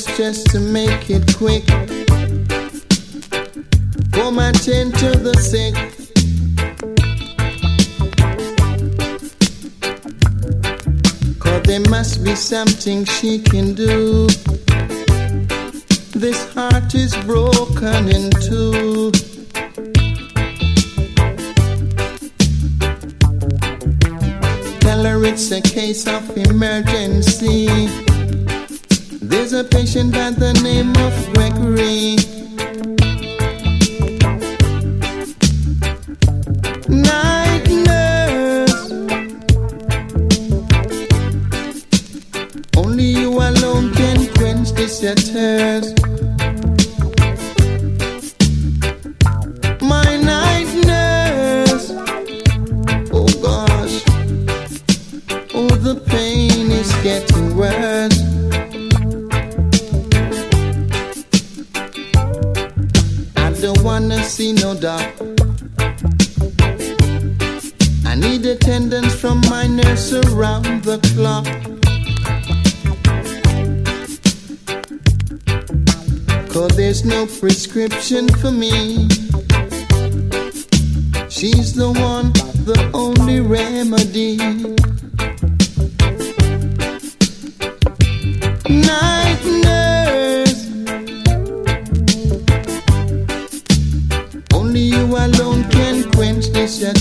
best just to make it quick. Come attend to the sick. Cause there must be something she can do. This heart is broken in two. Tell her it's a case of emergency. There's a patient by the name of Gregory. Prescription for me. She's the one, the only remedy. Night nurse. Only you alone can quench this your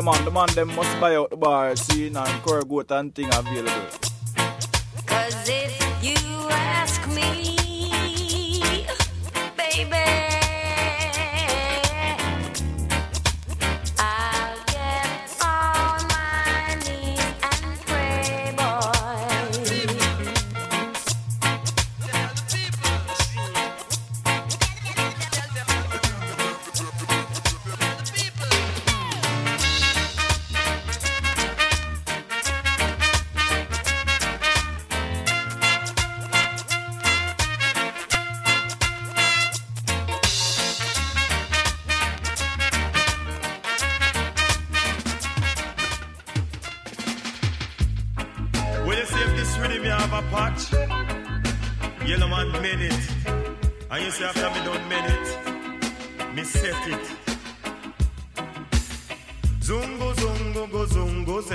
Yeah man, the man them must buy out the bar scene and goat and thing available.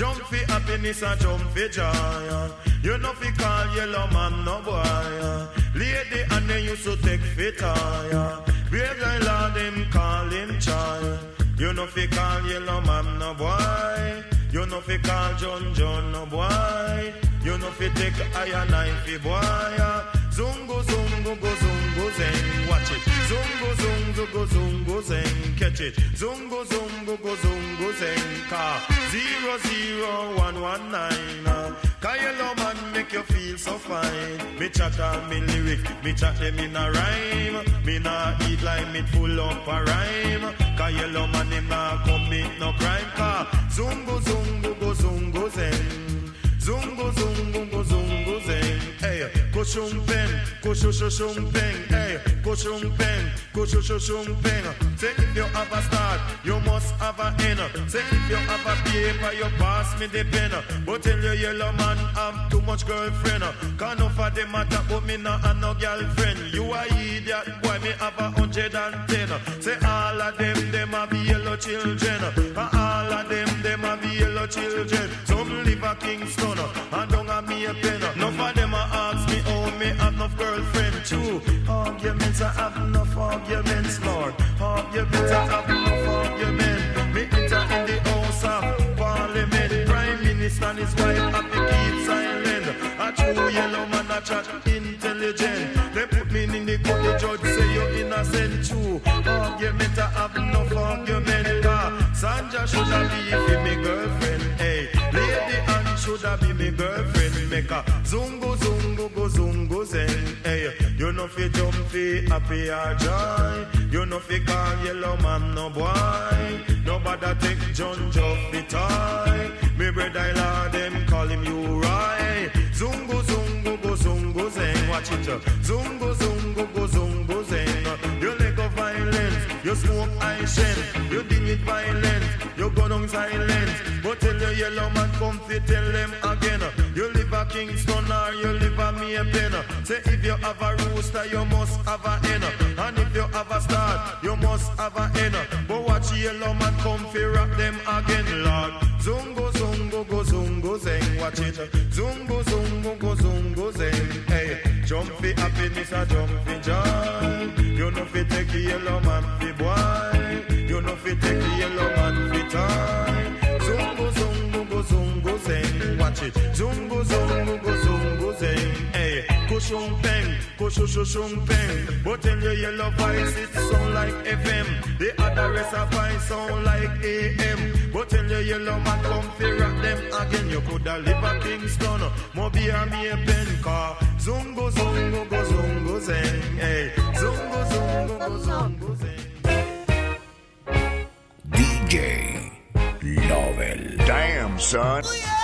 Jump for happiness and jump for joy. You know fi call yellow man no boy. Lady and they used to take fi tire. Brave like lord him call him child. You know fi call yellow man no boy. You know fi call John John no boy. You know fi take iron knife fi boy. Zungo, zungo, go, zungo, zeng, Watch it. Zungo, zungo, go, zungo, zeng, Catch it. Zungo, zungo, go, zungo, zeng, Car zero, zero, one, one, nine. Uh. Man make you feel so fine. Me chat on me lyric, me chat eh, them in a rhyme. Me nah eat like me full up a rhyme. Kylo man him nah commit no crime. Car zungo, zungo, go, zungo, zeng, Zungo, zungo, shu shu shumpeng. Say if you have a start, you must have a end. Say if you have a paper, you pass me the pen. But tell you yellow man have too much girlfriend. Can't no for them matter, but me not have no girlfriend. You a idiot, boy, me have a hundred and ten. Say all of them, them have yellow children. All of them, them have yellow children. Some live a Kingston, and no girlfriend too. Arguments, I have enough arguments, Lord. Arguments, I have enough arguments. Me enter in the house of parliament. Prime Minister and his wife have to keep silent. A true yellow man, a chat intelligent. They put me in the court, the judge say you're innocent too. Argument, I have enough argument. Sanja should have be me girlfriend. Hey, lady Anne should have be me girlfriend. Make a zungo zungo go zungo zen. Hey, you know fi jump fi happy or joy. You know fi call yellow man no boy. Nobody take John Joff fi toy. Me brother lord them call him you right. Zungo zungo go zungo zen. Watch it. Zungo zungo go You smoke I shen. You ding it violence. You go down silence. But tell your yellow man come fi tell them again. You live a Kingston or you live a Maypen. Say if you have a rooster, you must have a hen. And if you have a star, you must have a hen. But watch yellow man come fi rap them again, Lord. Zungo, zungo, go zungo, zeng. Watch it. Zungo, zungo, go zungo, zeng. Hey, jump fi happiness or jump fi joy. You know fi take yellow man it. Zungo, zungo, go zungo, zeng. Hey, kushung peng, kushushung peng. But in your yellow voice, it sound like FM. The other rest of voice sound like AM. But in your yellow man come fi rock them again. You coulda live a Kingston, Mobi or me a pen car. Zungo, zungo, go zungo, zeng. Hey, zungo, zungo, go zungo, zeng. DJ Lobel. Damn, son. Oh, it's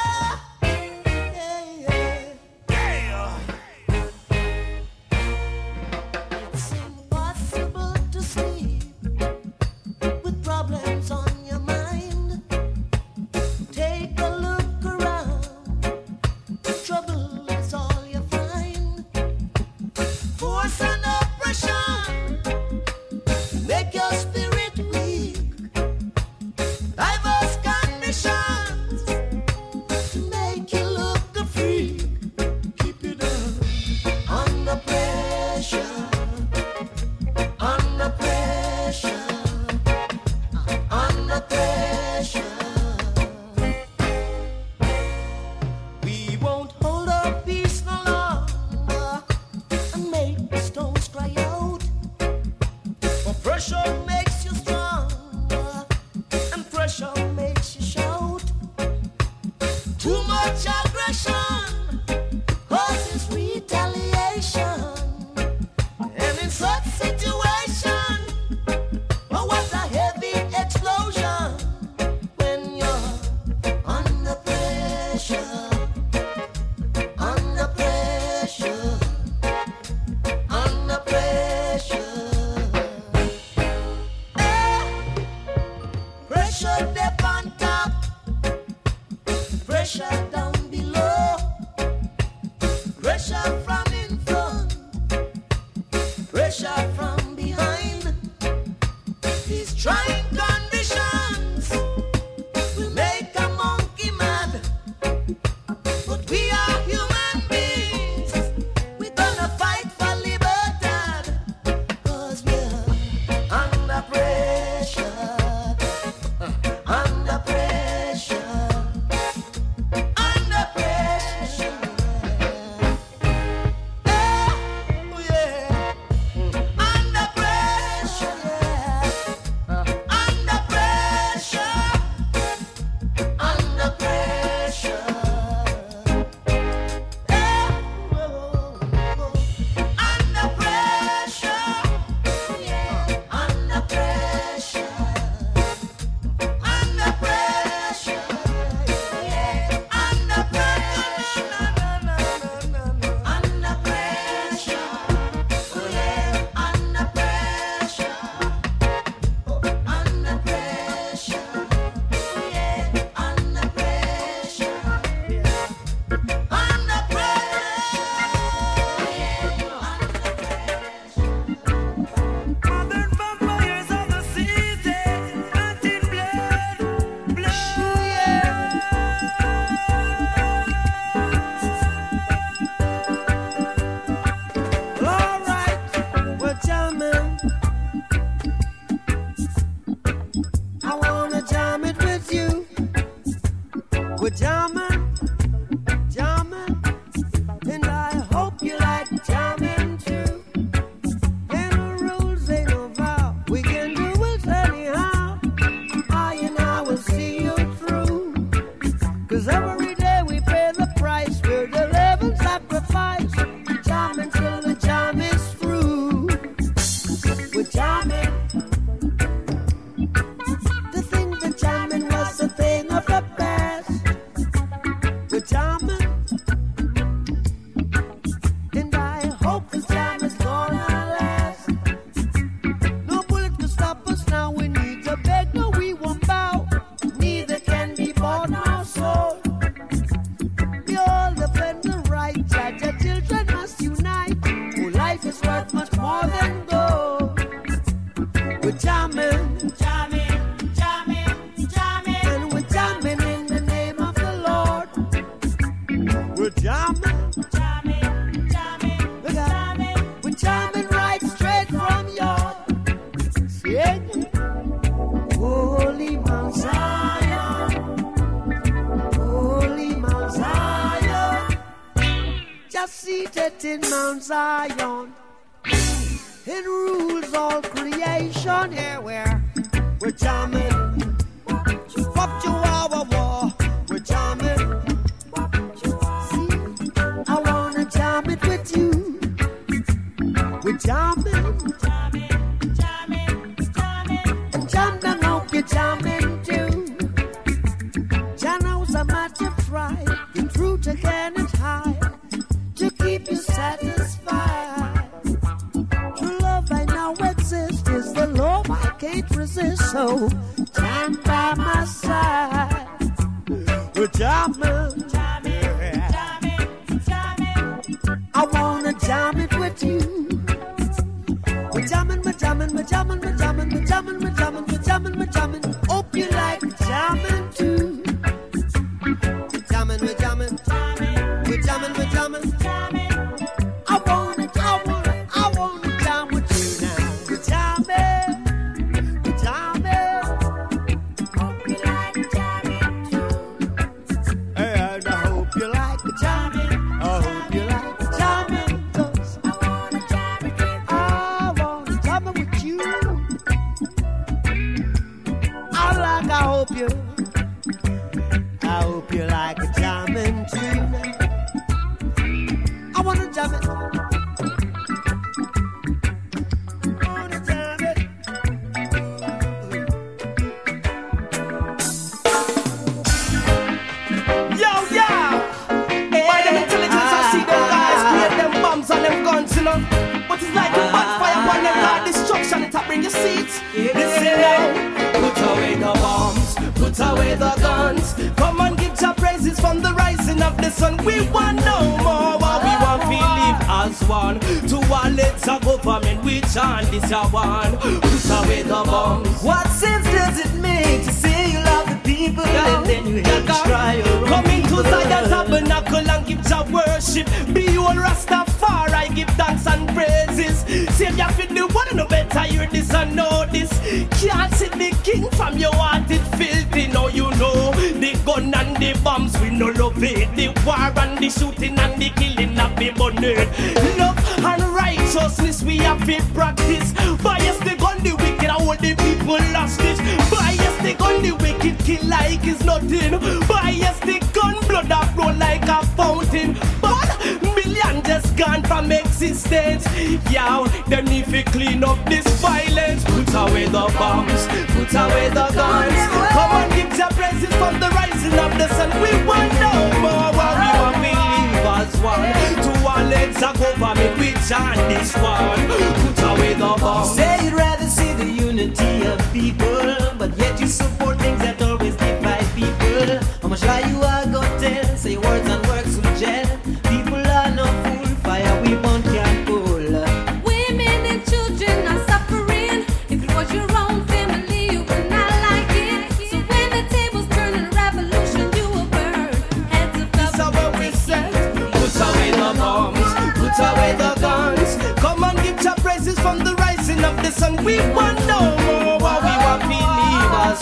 That's why.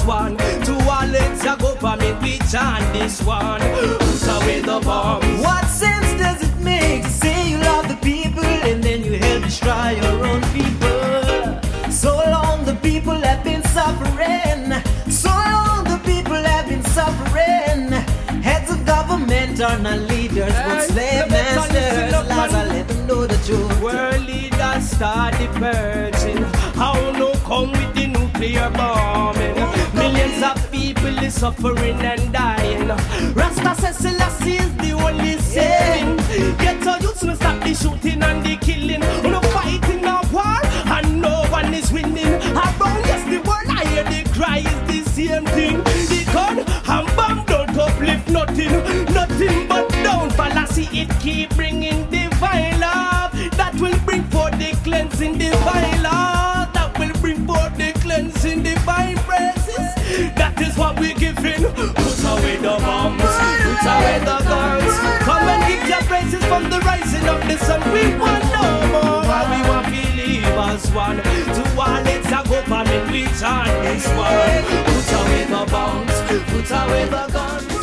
one. To our legs, go go me we chant this one. Who's with the bomb? What sense does it make to say you love the people and then you help destroy your own people? So long the people have been suffering. So long the people have been suffering. Heads of government are not leaders, hey, but slave masters. Lies, I let them know the truth. World leaders start the bird nuclear bombing. Millions of people is suffering and dying. Rasta says Selassie is the only sin. Get our youths must stop the shooting and the killing. No fighting, no war, and no one is winning. Around yes, the world I hear the cry is the same thing. The gun and bomb don't uplift nothing, nothing but down fallacy it keeps. away the thorns. Come and give your praises from the rising of the sun. We want no more. And we want believers one. To one, it's a go and return this one. Put away the bombs. Put away the guns.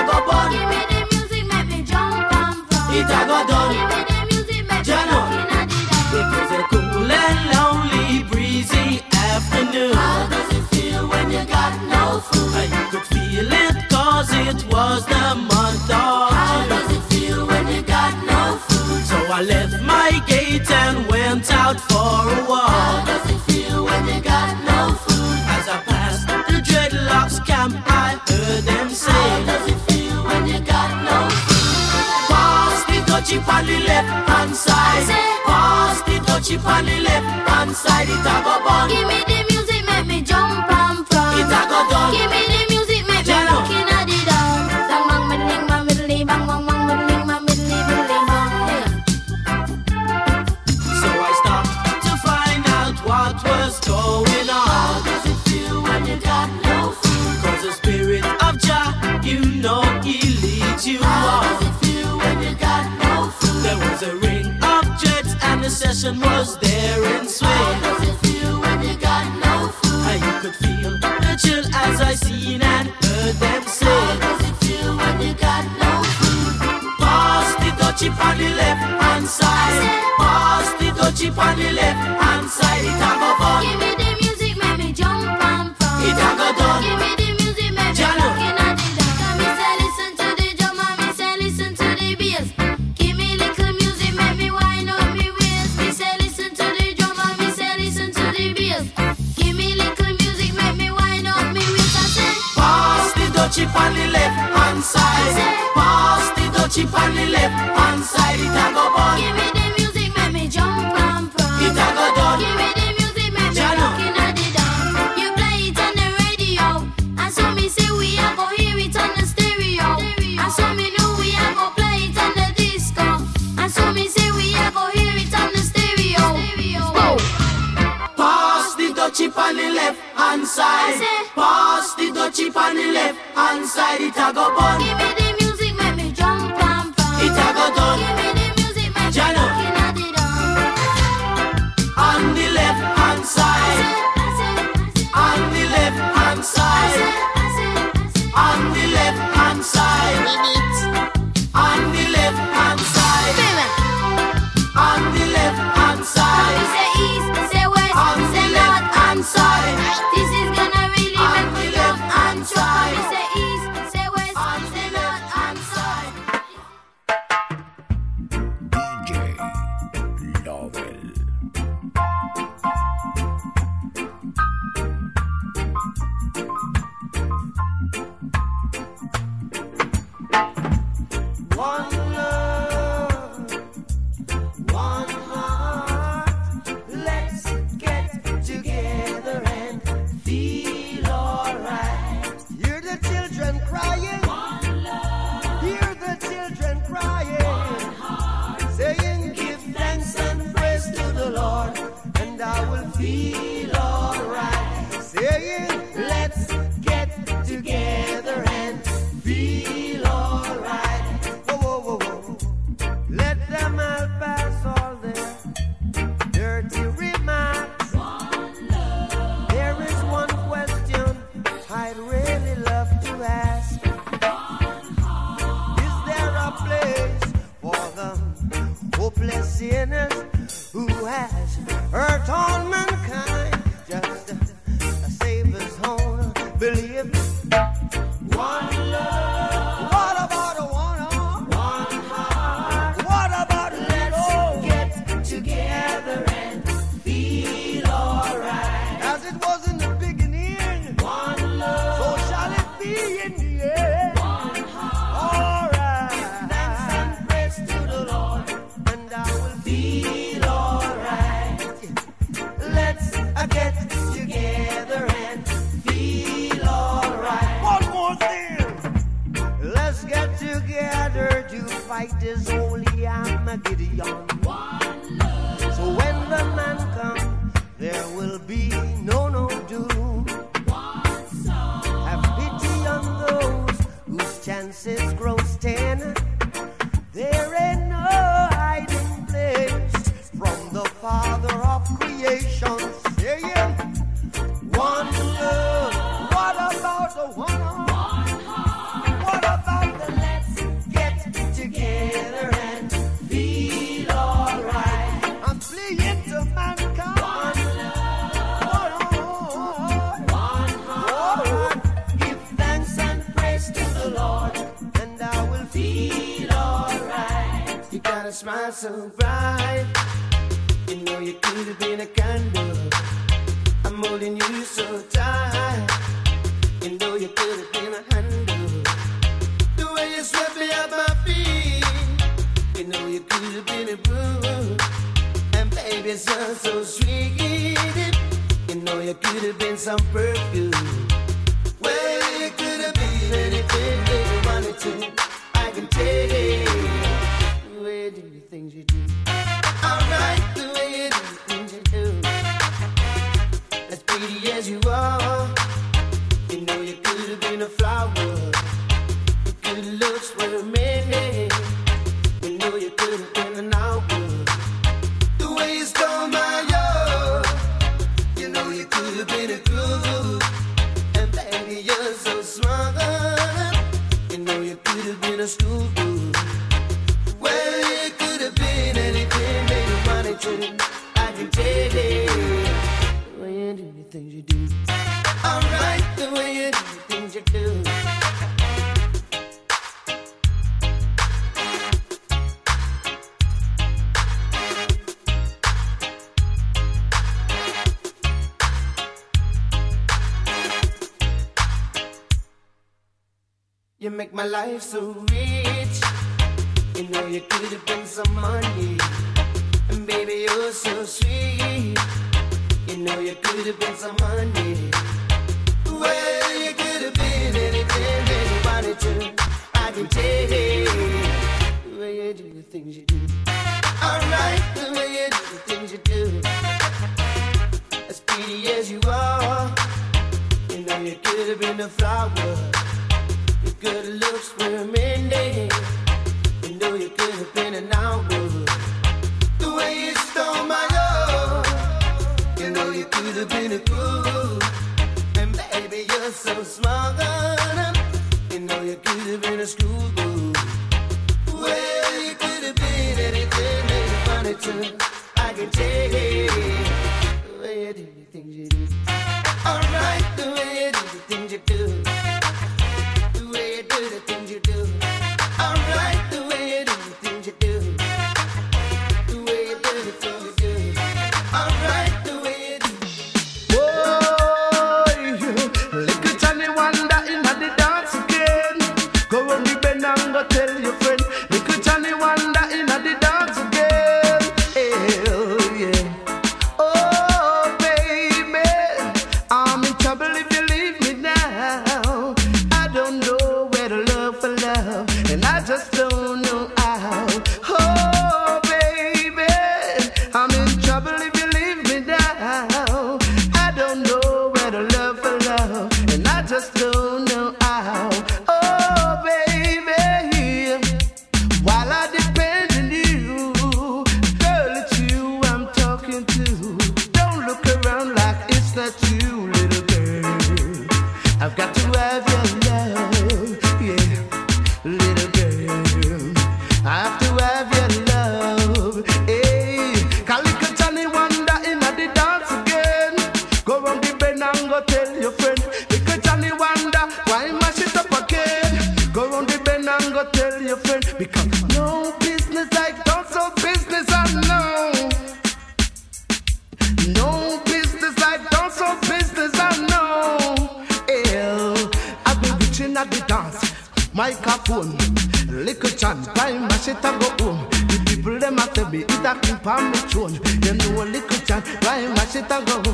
A go bun. give me the music, make me jump and from. It a go done. Give me the music, make me in the. It was a cool and lonely, breezy afternoon. How does it feel when you got no food? I could feel it cause it was the month of How does it feel when you got no food? So I left my gate and went out for a on the left hand side. It a go bun. Give me and was there in How does it feel when you got no food? And you could feel the chill as I seen and heard them say. How does it feel when you got no food? Pass the dutchie on the left hand side. Pass the dutchie on the left hand side. It a go fun. Give me the music, make me jump and from. It a go done. Left hand side. It a go. Give me the music, make me jump and. It a go done. Give me the music, make me Jano. rock the dawn. You play it on the radio, and so me say we a go hear it on the stereo. And so me know we a go play it on the disco. And so me say we a go hear it on the stereo. Pass the dutchie on the left hand side. Pass the dutchie on the left hand side. It a go. Smile so bright. You know you could have been a candle. I'm holding you so tight. You know you could have been a handle. The way you swept me off my feet. You know you could have been a broom. And baby, it's so, so sweet. You know you could have been some perfume. Well, you could have been anything that you wanted to. I can take it. Do the things you do. Alright, the way you do the things you do. As pretty as you are, you know you could have been a flower. Good looks were many. You know you could have been an hour. The way you stole my heart, you know you could have been a groove. And baby, you're so smart. You know you could have been a school I can it. The way you do the things you do. Alright, the way you do the things you do. You make my life so rich. You know you could have been some money. Baby, you're so sweet. You know you could have been some money. Well, you could have been anything that you wanted to. I can tell the way you do the things you do. Alright, the way you do the things you do. As pretty as you are, you know you could have been a flower. Your good looks were many. You know you could have been an hour. Alright, the way you know you could have been a cool And baby you're so small done You know you could have been a school boo Well you could have been anything in furniture I can take where do the things you do. Because no business like don't so business I know. No business like don't so business I know. Hell, I've been reaching at the dance. Microphone, little chant, time mash it and go home. The people them a tell me it a keep on me throne. You know little chant, time mash it and go home.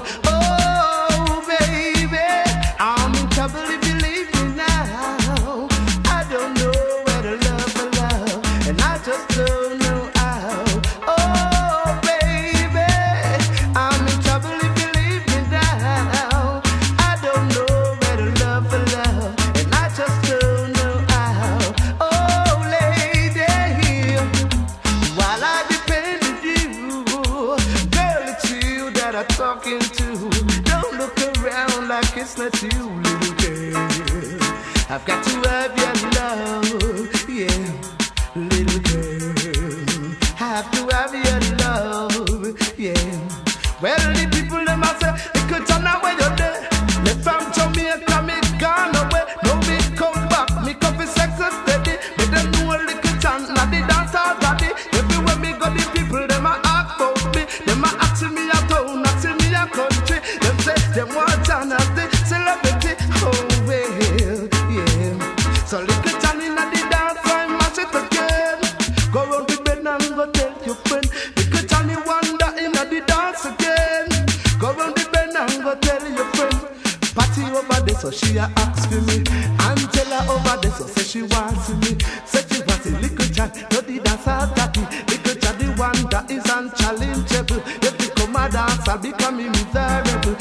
Miserable.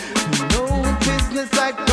No business like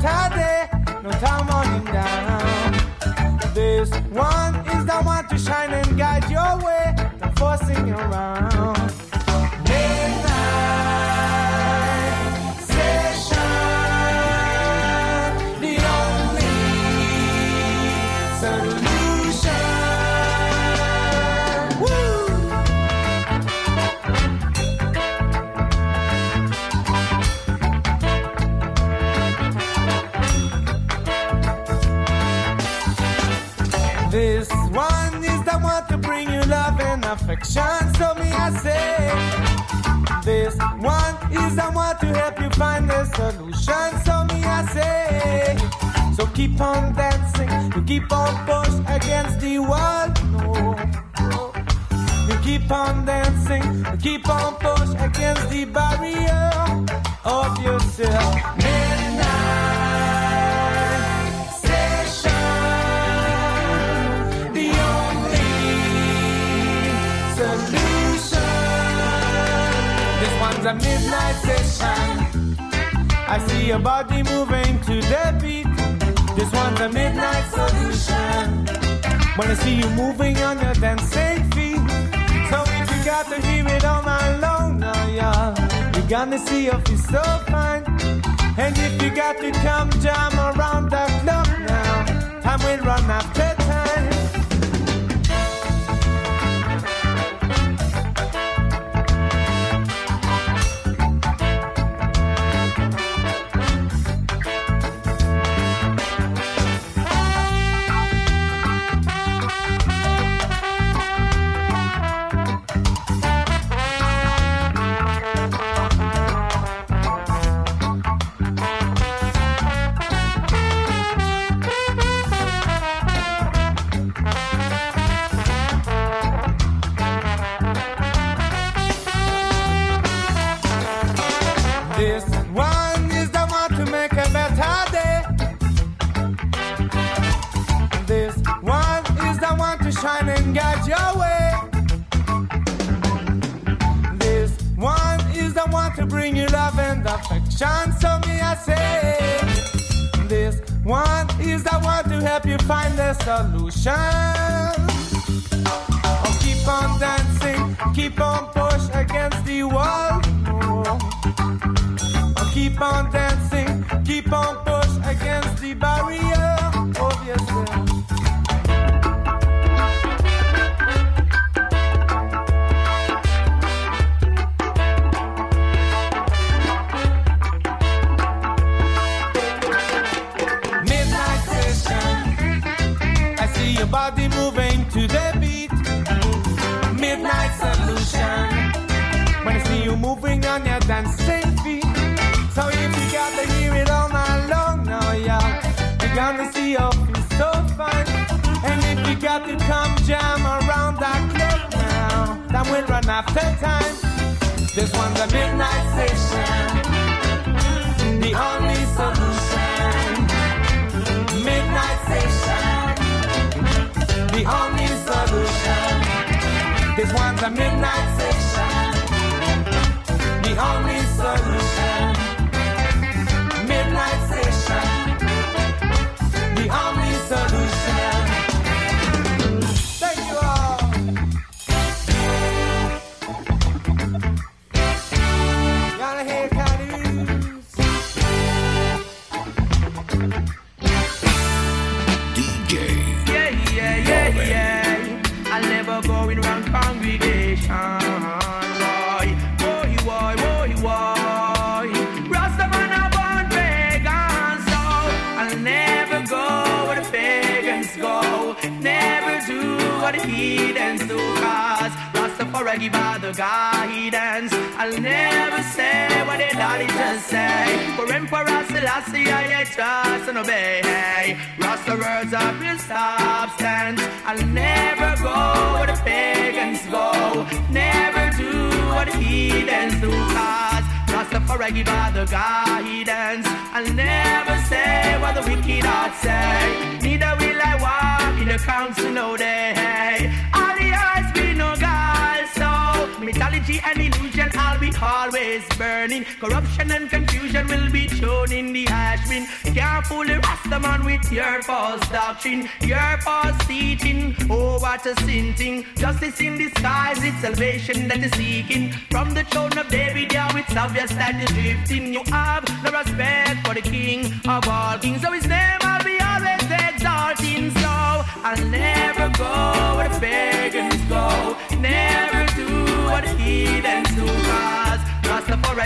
better and affection. So me I say, this one is the one to help you find the solution. So me I say, so keep on dancing, you keep on push against the wall. No. You keep on dancing, you keep on push against the barrier of yourself. A midnight session. I see your body moving to the beat. This one's a midnight solution. When I see you moving on your dancing feet. So if you got to hear it all night long now, y'all, you're gonna see if you're so fine. And if you got to come jam around the clock now, time will run after A midnight heathens do, cause Rastafari give all the guidance. I'll never say what the wicked heart say. Neither will I walk in the council no day. All the eyes be no God, so mythology and illusion Always burning. Corruption and confusion will be shown in the ash bin. Can't fool the Rasta man with your false doctrine, your false teaching. Oh, what a sin thing. Justice in disguise, it's salvation that is seeking. From the throne of David, yeah, it's obvious that you're drifting. You have no respect for the king of all kings. So his name I'll be always exalting. So I'll never go where the pagans go. Never do what the heathens do. Cause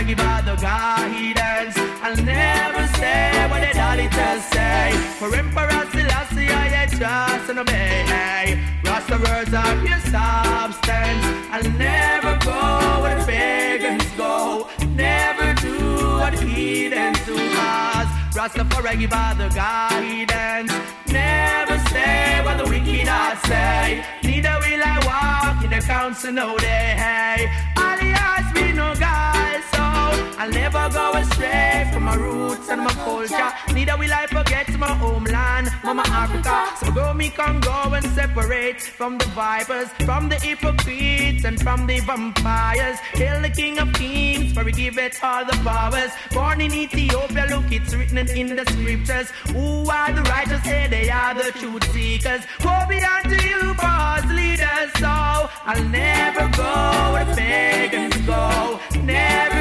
Rastafari give out the guidance. I'll never say what the Daliters say. For Emperor Selassie, I trust and obey. Rasta words are your substance. I'll never go where the pagans go. Never do what the heathens do. Rastafari give out the guidance. Never say what the wicked are say. Neither will I walk in the council no day. All he has me no guide, so I'll never go astray from my roots and my culture. Neither will I forget my homeland, Mama Africa. So go me can go and separate from the vipers, from the hypocrites and from the vampires. Hail the King of Kings, for we give it all the powers. Born in Ethiopia, look, it's written in the scriptures. Who are the righteous? Say they are the truth seekers. Woe be unto you, cause leaders. So I'll never go where pagans go. Never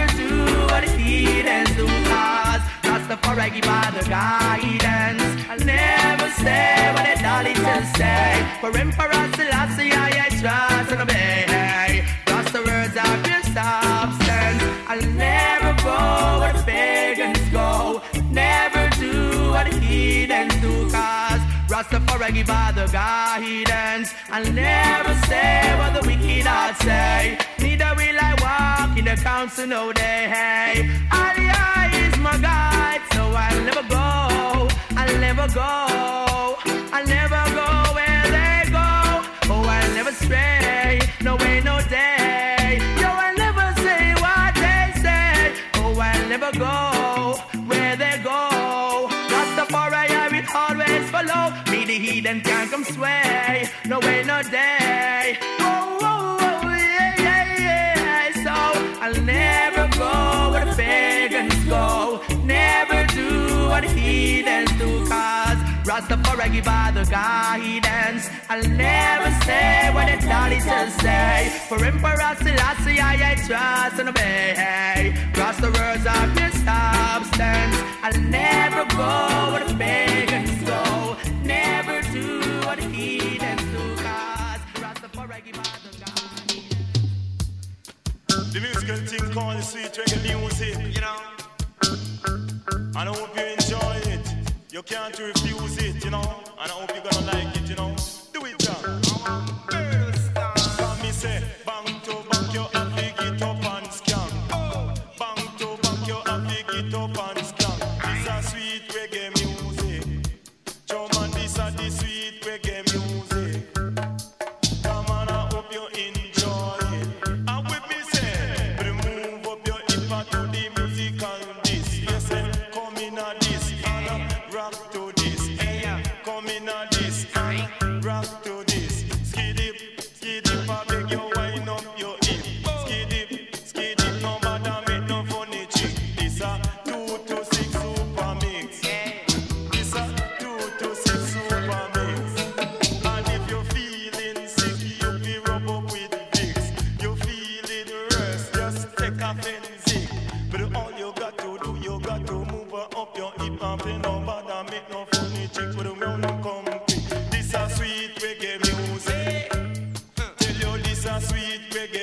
Rastafari give all the guidance. I'll never say what the Daliters say. For Emperor Selassie, I I trust and obey. Rasta words are pure substance. I'll never go where the pagans go. Never do what the heathens do. Cause Rastafari give all the guidance. I'll never say what the wicked are say. Neither will I walk in the council no day. Aliyah is my so I'll never go. I'll never go. I'll never go where they go. Oh, I'll never stray. No way, no day. Yo, I'll never say what they say. Oh, I'll never go where they go. I always follow. Me, the heathen can't come sway. No way, no day. Whoa, whoa, whoa, yeah, yeah, yeah. So I'll never go where the pagans go. Never do what the heathens do. Cause Rastafari give all the guidance. I'll never say what the Daliters say. For Emperor Selassie, I, I trust and obey. Rasta words are pure substance. I'll never go where the pagans go. Never do what the heathens do. Cause Rastafari give all the guidance. The musical thing called the sweet reggae music, you know. And I hope you enjoy it. You can't refuse it, you know. And I hope you're gonna like it, you know. reggae.